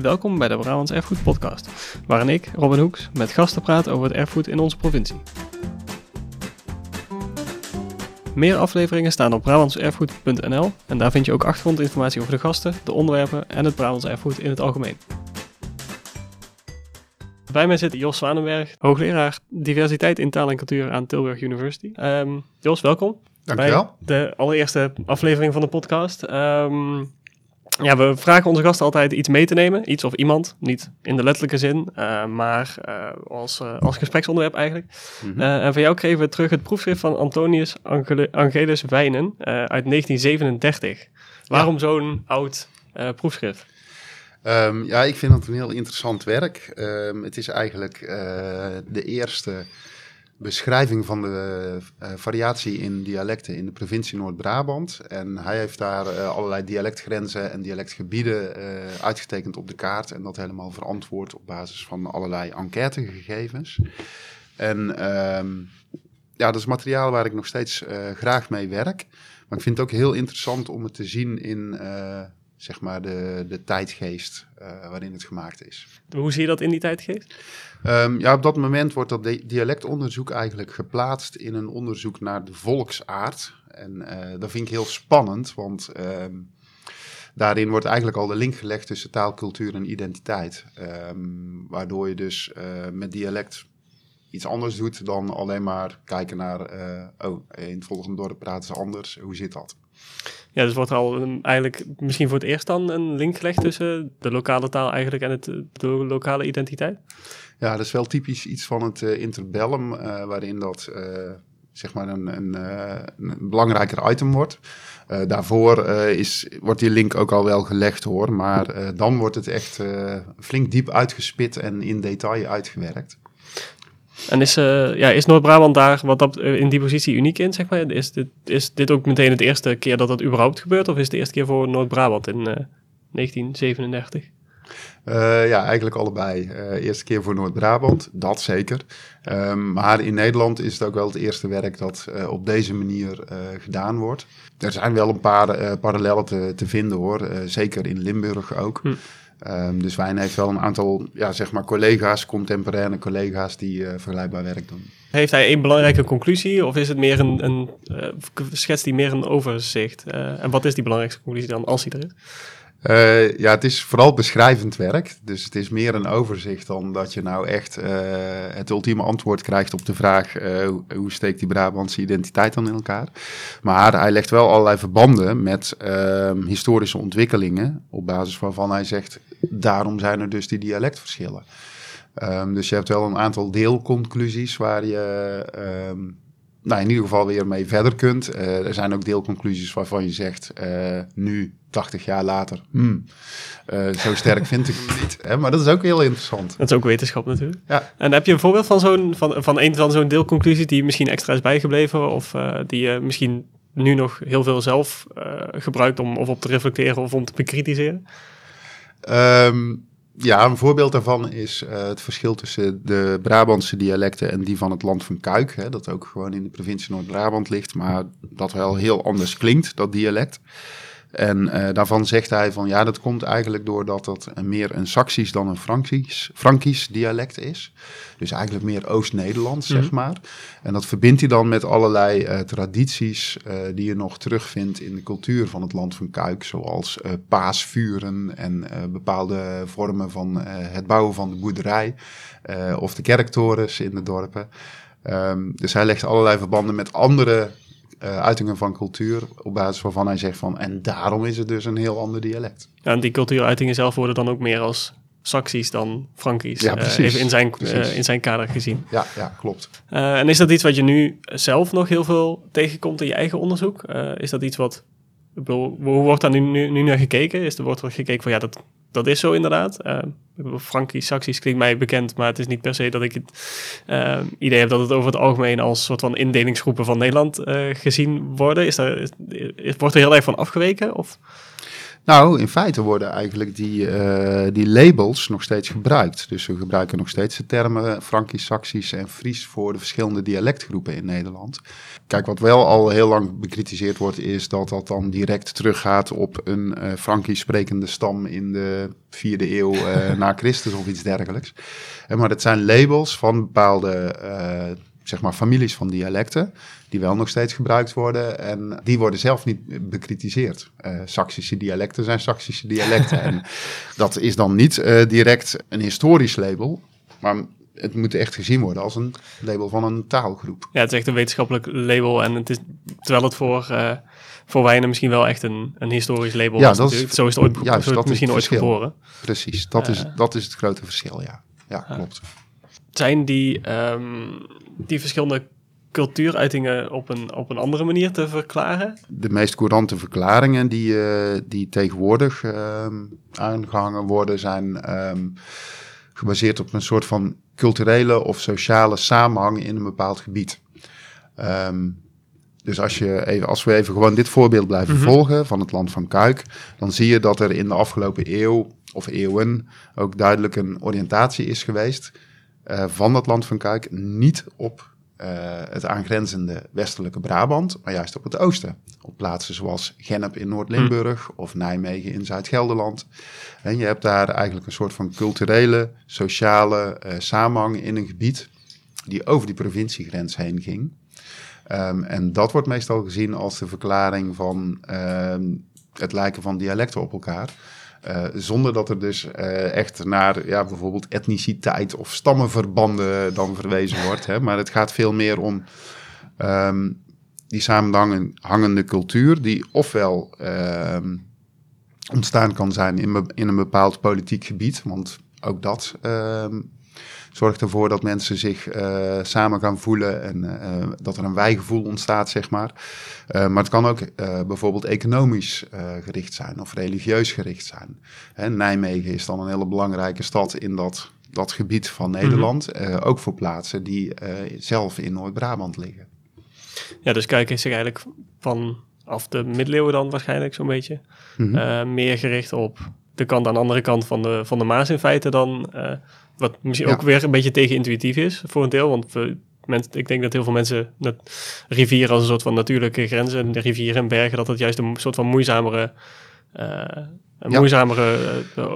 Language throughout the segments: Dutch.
Welkom bij de Brabants Erfgoed Podcast, waarin ik, Robin Hoeks, met gasten praat over het erfgoed in onze provincie. Meer afleveringen staan op brabantserfgoed.nl en daar vind je ook achtergrondinformatie over de gasten, de onderwerpen en het Brabants erfgoed in het algemeen. Bij mij zit Jos Zwanenberg, hoogleraar diversiteit in taal en cultuur aan Tilburg University. Ehm, Jos, welkom. Dankjewel. Bij de allereerste aflevering van de podcast. Ehm, ja, we vragen onze gasten altijd iets mee te nemen. Iets of iemand. Niet in de letterlijke zin, uh, maar uh, als, uh, als gespreksonderwerp eigenlijk. Mm -hmm. en van jou kregen we terug het proefschrift van Antonius Angel Angelus Wijnen uit 1937. Waarom ja. zo'n oud proefschrift? Um, ja, ik vind het een heel interessant werk. Um, het is eigenlijk de eerste beschrijving van de uh, variatie in dialecten in de provincie Noord-Brabant. En hij heeft daar uh, allerlei dialectgrenzen en dialectgebieden uh, uitgetekend op de kaart. En dat helemaal verantwoord op basis van allerlei enquêtegegevens. En um, ja, dat is materiaal waar ik nog steeds graag mee werk. Maar ik vind het ook heel interessant om het te zien in zeg maar de, de tijdgeest waarin het gemaakt is. Hoe zie je dat in die tijdgeest? Um, ja, op dat moment wordt dat dialectonderzoek eigenlijk geplaatst in een onderzoek naar de volksaard. En uh, dat vind ik heel spannend, want um, daarin wordt eigenlijk al de link gelegd tussen taal, cultuur en identiteit. Um, waardoor je dus uh, met dialect iets anders doet dan alleen maar kijken naar, oh, in het volgende dorp praten ze anders, hoe zit dat? Ja, dus wordt er al eigenlijk misschien voor het eerst dan een link gelegd tussen de lokale taal eigenlijk en het, de lokale identiteit? Ja, dat is wel typisch iets van het uh, interbellum, uh, waarin dat uh, zeg maar een, een, een, belangrijker item wordt. daarvoor is, wordt die link ook al wel gelegd hoor, maar dan wordt het echt flink diep uitgespit en in detail uitgewerkt. En is, ja, is Noord-Brabant daar wat dat, in die positie uniek in, zeg maar? Is dit, is dit ook meteen het eerste keer dat dat überhaupt gebeurt? Of is het de eerste keer voor Noord-Brabant in 1937? Uh, ja, eigenlijk allebei. Uh, eerste keer voor Noord-Brabant, dat zeker. Um, maar in Nederland is het ook wel het eerste werk dat uh, op deze manier gedaan wordt. Er zijn wel een paar parallellen te, te, vinden hoor, zeker in Limburg ook. Hm. Um, dus Wijn heeft wel een aantal ja, zeg maar collega's, contemporaine collega's die vergelijkbaar werk doen. Heeft hij één belangrijke conclusie of is het meer een, een schetst hij meer een overzicht? en wat is die belangrijkste conclusie dan als hij er is? Uh, ja, het is vooral beschrijvend werk. Dus het is meer een overzicht dan dat je nou echt uh, het ultieme antwoord krijgt op de vraag: uh, hoe steekt die Brabantse identiteit dan in elkaar? Maar hij legt wel allerlei verbanden met ehm, historische ontwikkelingen, op basis waarvan hij zegt: daarom zijn er dus die dialectverschillen. Um, dus je hebt wel een aantal deelconclusies waar je. Um, nou, in ieder geval weer mee verder kunt. Uh, er zijn ook deelconclusies waarvan je zegt, uh, nu, 80 jaar later, hmm, uh, zo sterk vind ik hem niet. Hè? Maar dat is ook heel interessant. Dat is ook wetenschap natuurlijk. Ja. En heb je een voorbeeld van, zo'n, van, van een van zo'n deelconclusie die misschien extra is bijgebleven of die je misschien nu nog heel veel zelf gebruikt om of op te reflecteren of om te bekritiseren? Um, ja, een voorbeeld daarvan is uh, het verschil tussen de Brabantse dialecten en die van het land van Kuik. Hè, dat ook gewoon in de provincie Noord-Brabant ligt, maar dat wel heel anders klinkt, dat dialect. En uh, daarvan zegt hij van ja, dat komt eigenlijk doordat het meer een Saxisch dan een Frankisch, Frankisch dialect is. Dus eigenlijk meer Oost-Nederlands, mm. zeg mhm. maar. En dat verbindt hij dan met allerlei uh, tradities uh, die je nog terugvindt in de cultuur van het land van Kuik. Zoals paasvuren en bepaalde vormen van het bouwen van de boerderij. of de kerktorens in de dorpen. Um, dus hij legt allerlei verbanden met andere uh, uitingen van cultuur, op basis waarvan hij zegt van, en daarom is het dus een heel ander dialect. Ja, en die cultuuruitingen zelf worden dan ook meer als Saxisch dan Frankisch, ja, precies, uh, even in zijn, uh, in zijn kader gezien. Ja, ja klopt. en is dat iets wat je nu zelf nog heel veel tegenkomt in je eigen onderzoek? is dat iets wat, ik bedoel, hoe wordt daar nu, nu, nu naar gekeken? Is er wordt er gekeken van, ja, dat, dat is zo inderdaad. Frankisch, Saxisch klinkt mij bekend, maar het is niet per se dat ik het uh, idee heb dat het over het algemeen als soort van indelingsgroepen van Nederland uh, gezien worden. Is daar, wordt er heel erg van afgeweken? Of? Nou, in feite worden eigenlijk die, eh, die labels nog steeds gebruikt. Dus we gebruiken nog steeds de termen Frankisch, Saxisch en Fries voor de verschillende dialectgroepen in Nederland. Kijk, wat wel al heel lang bekritiseerd wordt, is dat dat dan direct teruggaat op een uh, Frankisch sprekende stam in de vierde eeuw uh, na Christus of iets dergelijks. maar het zijn labels van bepaalde zeg maar families van dialecten, die wel nog steeds gebruikt worden. En die worden zelf niet bekritiseerd. Uh, Saksische dialecten zijn Saksische dialecten. en dat is dan niet uh, direct een historisch label, maar het moet echt gezien worden als een label van een taalgroep. Ja, het is echt een wetenschappelijk label. En het is, terwijl het voor, uh, voor wijnen misschien wel echt een, een historisch label ja, was dat is, Zo is het, ooit, juist, zo is het misschien ooit geboren. Precies, dat, is, dat is het grote verschil, ja. Ja, klopt. Zijn die, um, die verschillende cultuuruitingen op een, op een andere manier te verklaren? De meest courante verklaringen die, uh, die tegenwoordig uh, aangehangen worden, zijn um, gebaseerd op een soort van culturele of sociale samenhang in een bepaald gebied. Um, dus als, je even, als we even gewoon dit voorbeeld blijven mm -hmm. volgen van het land van Kuik, dan zie je dat er in de afgelopen eeuw of eeuwen ook duidelijk een oriëntatie is geweest uh, van dat land van Kuik niet op uh, het aangrenzende westelijke Brabant, maar juist op het oosten. Op plaatsen zoals Gennep in Noord-Limburg hm. of Nijmegen in Zuid-Gelderland. En je hebt daar eigenlijk een soort van culturele, sociale uh, samenhang in een gebied die over die provinciegrens heen ging. Um, en dat wordt meestal gezien als de verklaring van um, het lijken van dialecten op elkaar. Uh, zonder dat er dus uh, echt naar ja, bijvoorbeeld etniciteit of stammenverbanden dan verwezen wordt. Hè? Maar het gaat veel meer om um, die samenhangende cultuur, die ofwel um, ontstaan kan zijn in, in, een bepaald politiek gebied, want ook dat um, zorgt ervoor dat mensen zich uh, samen gaan voelen en uh, dat er een wijgevoel ontstaat, zeg maar. Uh, maar het kan ook bijvoorbeeld economisch gericht zijn of religieus gericht zijn. Hè, Nijmegen is dan een hele belangrijke stad in dat, dat gebied van mhm. Nederland. Mm -hmm. ook voor plaatsen die zelf in Noord-Brabant liggen. Ja, dus kijken zich eigenlijk vanaf de middeleeuwen dan waarschijnlijk zo'n beetje mm -hmm. meer gericht op de kant aan de andere kant van de, van de Maas in feite dan wat misschien ook weer een beetje tegenintuïtief is voor een deel. Want we, ik denk dat heel veel mensen dat rivieren als een soort van natuurlijke grenzen, de rivieren en bergen, dat het juist een soort van moeizamere, uh, een moeizamere uh,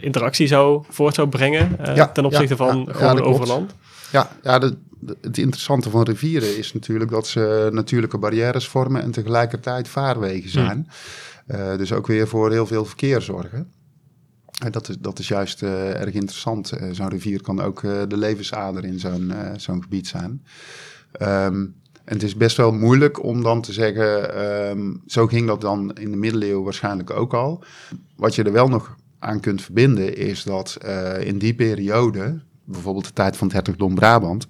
interactie zou voort zou brengen ten opzichte van gewoon overland. Ja, ja de, de, het interessante van rivieren is natuurlijk dat ze natuurlijke barrières vormen en tegelijkertijd vaarwegen zijn. Hmm. Dus ook weer voor heel veel verkeer zorgen. Dat is, dat is juist uh, erg interessant. Uh, zo'n rivier kan ook de levensader in zo'n zo'n gebied zijn. Um, en het is best wel moeilijk om dan te zeggen, um, zo ging dat dan in de middeleeuwen waarschijnlijk ook al. Wat je er wel nog aan kunt verbinden is dat in die periode, bijvoorbeeld de tijd van het hertogdom Brabant,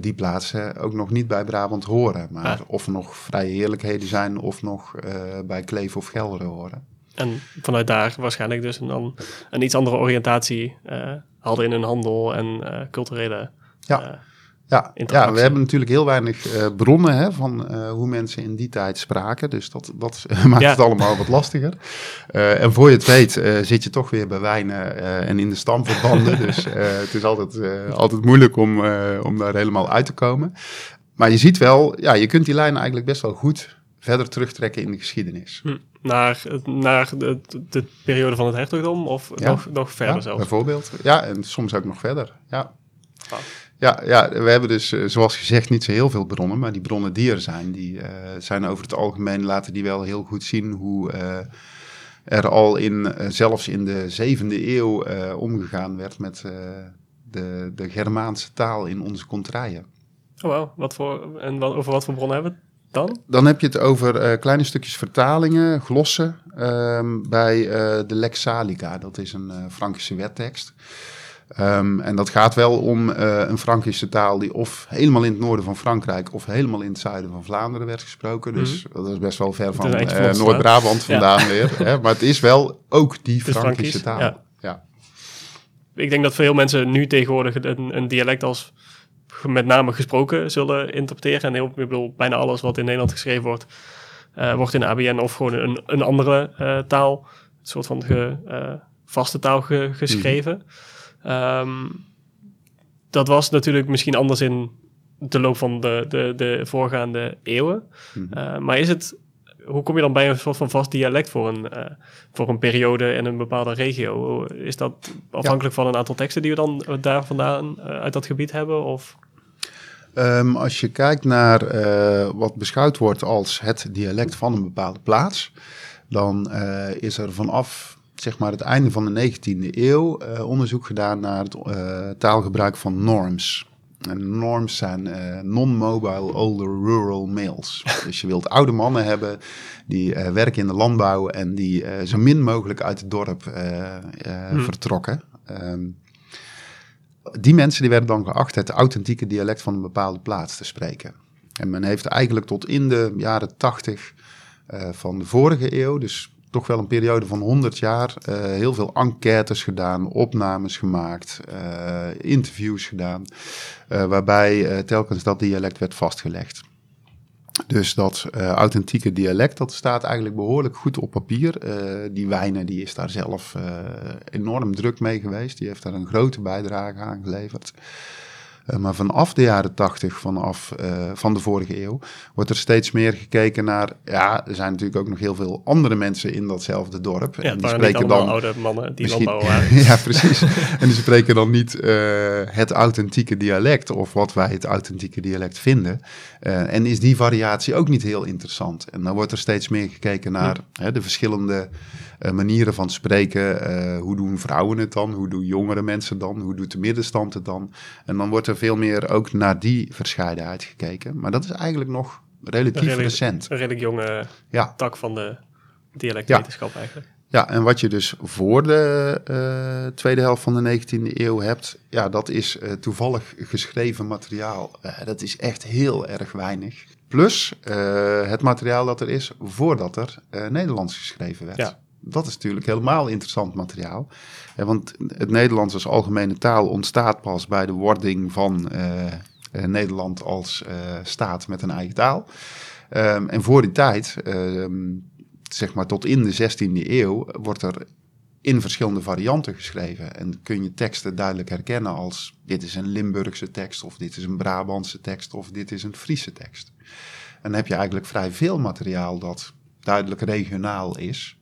die plaatsen ook nog niet bij Brabant horen. Maar of er nog vrije heerlijkheden zijn of nog bij Kleef of Gelderen horen. En vanuit daar waarschijnlijk dus een, dan een iets andere oriëntatie uh, hadden in hun handel en culturele ja. Ja, ja, we hebben natuurlijk heel weinig uh, bronnen hè, van uh, hoe mensen in die tijd spraken. Dus dat, dat maakt ja. het allemaal wat lastiger. Uh, en voor je het weet zit je toch weer bij wijnen en in de stamverbanden. dus het is altijd, altijd moeilijk om, om daar helemaal uit te komen. Maar je ziet wel, ja, je kunt die lijn eigenlijk best wel goed verder terugtrekken in de geschiedenis. Hm. Naar, naar de, de, periode van het hertogdom of nog, nog verder ja, zelfs? Bijvoorbeeld, ja, en soms ook nog verder, ja. Ah. Ja, ja, we hebben dus, eh, zoals gezegd, niet zo heel veel bronnen, maar die bronnen die er zijn, die uh, zijn over het algemeen, laten die wel heel goed zien hoe uh, er al in, zelfs in de zevende eeuw omgegaan werd met de, de Germaanse taal in onze contraien. Oh wow, wat voor, en wat, over wat voor bronnen hebben we dan? Dan heb je het over uh, kleine stukjes vertalingen, glossen, um, bij uh, de Lex Salica. Dat is een uh, Frankische wettekst. Um, en dat gaat wel om een Frankische taal die of helemaal in het noorden van Frankrijk of helemaal in het zuiden van Vlaanderen werd gesproken. Mm -hmm. Dus dat is best wel ver van Noord-Brabant vandaan ja. weer. Hè? Maar het is wel ook die Frankische taal. Ja. ja. Ik denk dat veel mensen nu tegenwoordig een, een dialect als met name gesproken zullen interpreteren. En heel, ik bedoel, bijna alles wat in Nederland geschreven wordt, eh, wordt in ABN of gewoon een, een andere eh, taal, een soort van ge, eh, vaste taal ge- geschreven. Ehm, dat was natuurlijk misschien anders in de loop van de, de, de voorgaande eeuwen. Mhm. Eh, maar is het, hoe kom je dan bij een soort van vast dialect voor een, eh, voor een periode en een bepaalde regio? Is dat afhankelijk van een aantal teksten die we dan eh, daar vandaan uit dat gebied hebben? Of? Ehm, als je kijkt naar wat beschouwd wordt als het dialect van een bepaalde plaats, dan is er vanaf zeg maar, het einde van de 19e eeuw eh, onderzoek gedaan naar het eh, taalgebruik van norms. En norms zijn eh, non-mobile older rural males. dus je wilt oude mannen hebben die werken in de landbouw en die zo min mogelijk uit het dorp Hmm. vertrokken. Ehm, die mensen die werden dan geacht het authentieke dialect van een bepaalde plaats te spreken. En men heeft eigenlijk tot in de jaren 80 eh, van de vorige eeuw, dus toch wel een periode van 100 jaar, eh, heel veel enquêtes gedaan, opnames gemaakt, eh, interviews gedaan, eh, waarbij telkens dat dialect werd vastgelegd. Dus dat authentieke dialect, dat staat eigenlijk behoorlijk goed op papier. Die Wijnen, die is daar zelf enorm druk mee geweest. Die heeft daar een grote bijdrage aan geleverd. Eh, maar vanaf de jaren tachtig, vanaf eh, van de vorige eeuw, wordt er steeds meer gekeken naar... Ja, er zijn natuurlijk ook nog heel veel andere mensen in datzelfde dorp. Ja, en die spreken dan oude mannen die waren. ja, precies. en die spreken dan niet eh, het authentieke dialect of wat wij het authentieke dialect vinden. En is die variatie ook niet heel interessant. En dan wordt er steeds meer gekeken naar hè, de verschillende manieren van spreken. Hoe doen vrouwen het dan? Hoe doen jongere mensen dan? Hoe doet de middenstand het dan? En dan wordt er veel meer ook naar die verscheidenheid gekeken. Maar dat is eigenlijk nog relatief Redelijk- recent. Een redelijk jonge Ja. tak van de dialectwetenschap eigenlijk. Ja, en wat je dus voor de eh, tweede helft van de 19e eeuw hebt, ja, dat is eh, toevallig geschreven materiaal. Eh, dat is echt heel erg weinig. Plus het materiaal dat er is voordat er Nederlands geschreven werd. Ja. Dat is natuurlijk helemaal interessant materiaal. Eh, want het Nederlands als algemene taal ontstaat pas bij de wording van eh, eh, Nederland als staat met een eigen taal. Ehm, en voor die tijd, ehm, zeg maar tot in de 16e eeuw, wordt er in verschillende varianten geschreven. En kun je teksten duidelijk herkennen als dit is een Limburgse tekst, of dit is een Brabantse tekst, of dit is een Friese tekst. En dan heb je eigenlijk vrij veel materiaal dat duidelijk regionaal is.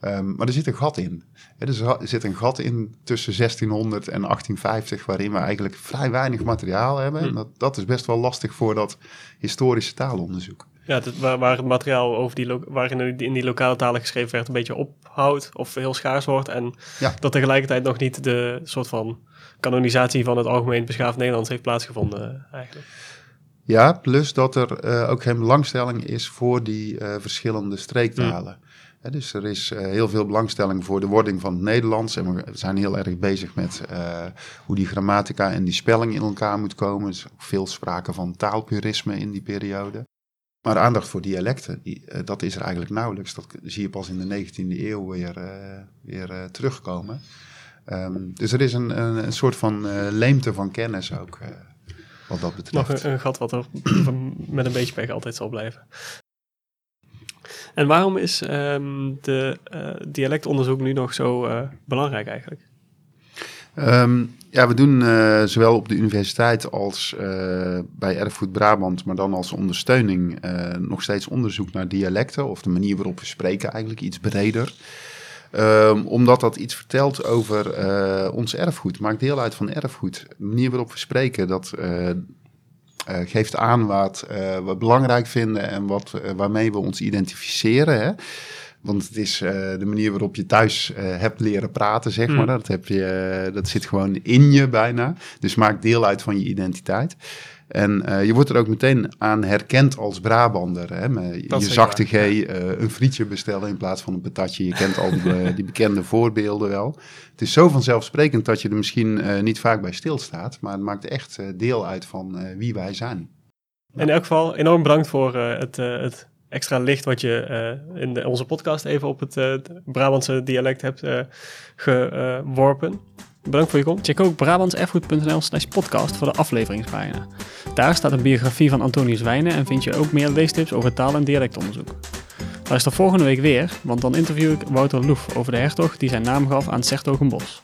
Ehm, maar er zit een gat in. Dus er zit een gat in tussen 1600 en 1850, waarin we eigenlijk vrij weinig materiaal hebben. En Hm. dat, dat is best wel lastig voor dat historische taalonderzoek. Ja, het, waar, waar het materiaal over die waarin in die lokale talen geschreven werd een beetje ophoudt of heel schaars wordt. En Ja. dat tegelijkertijd nog niet de soort van kanonisatie van het algemeen beschaafd Nederlands heeft plaatsgevonden eigenlijk. Ja, plus dat er eh, ook geen belangstelling is voor die eh, verschillende streektalen. Hè, dus er is eh, heel veel belangstelling voor de wording van het Nederlands. En we zijn heel erg bezig met eh, hoe die grammatica en die spelling in elkaar moet komen. Er is ook veel sprake van taalpurisme in die periode. Maar aandacht voor dialecten, die, eh, dat is er eigenlijk nauwelijks. Dat zie je pas in de 19e eeuw weer, weer terugkomen. Ehm, dus er is een, een, een soort van leemte van kennis ook, wat dat betreft. Nog een, een gat wat er met een beetje pech altijd zal blijven. En waarom is ehm, de eh, dialectonderzoek nu nog zo eh, belangrijk eigenlijk? Ehm, ja, we doen eh, zowel op de universiteit als bij Erfgoed Brabant, maar dan als ondersteuning nog steeds onderzoek naar dialecten of de manier waarop we spreken, eigenlijk iets breder. Ehm, omdat dat iets vertelt over ons erfgoed, maakt deel uit van erfgoed. De manier waarop we spreken, dat geeft aan wat eh, we belangrijk vinden en wat, eh, waarmee we ons identificeren. Hè? Want het is eh, de manier waarop je thuis eh, hebt leren praten, zeg maar. Mm. Dat, heb je, eh, dat zit gewoon in je bijna. Dus maakt deel uit van je identiteit. En eh, je wordt er ook meteen aan herkend als Brabander. Hè? Je zachte G, eh, een frietje bestellen in plaats van een patatje. Je kent al die, eh, die bekende voorbeelden wel. Het is zo vanzelfsprekend dat je er misschien eh, niet vaak bij stilstaat. Maar het maakt echt eh, deel uit van eh, wie wij zijn. In elk geval enorm bedankt voor eh, het, eh, het extra licht wat je eh, in de, onze podcast even op het eh, Brabantse dialect hebt eh, geworpen. Bedankt voor je komst. Check ook brabantserfgoed.nl slash podcast voor de afleveringspagina. Daar staat een biografie van Antonius Wijnen en vind je ook meer leestips over taal- en dialectonderzoek. Luister volgende week weer, want dan interview ik Wouter Loef over de hertog die zijn naam gaf aan 's 's-Hertogenbosch.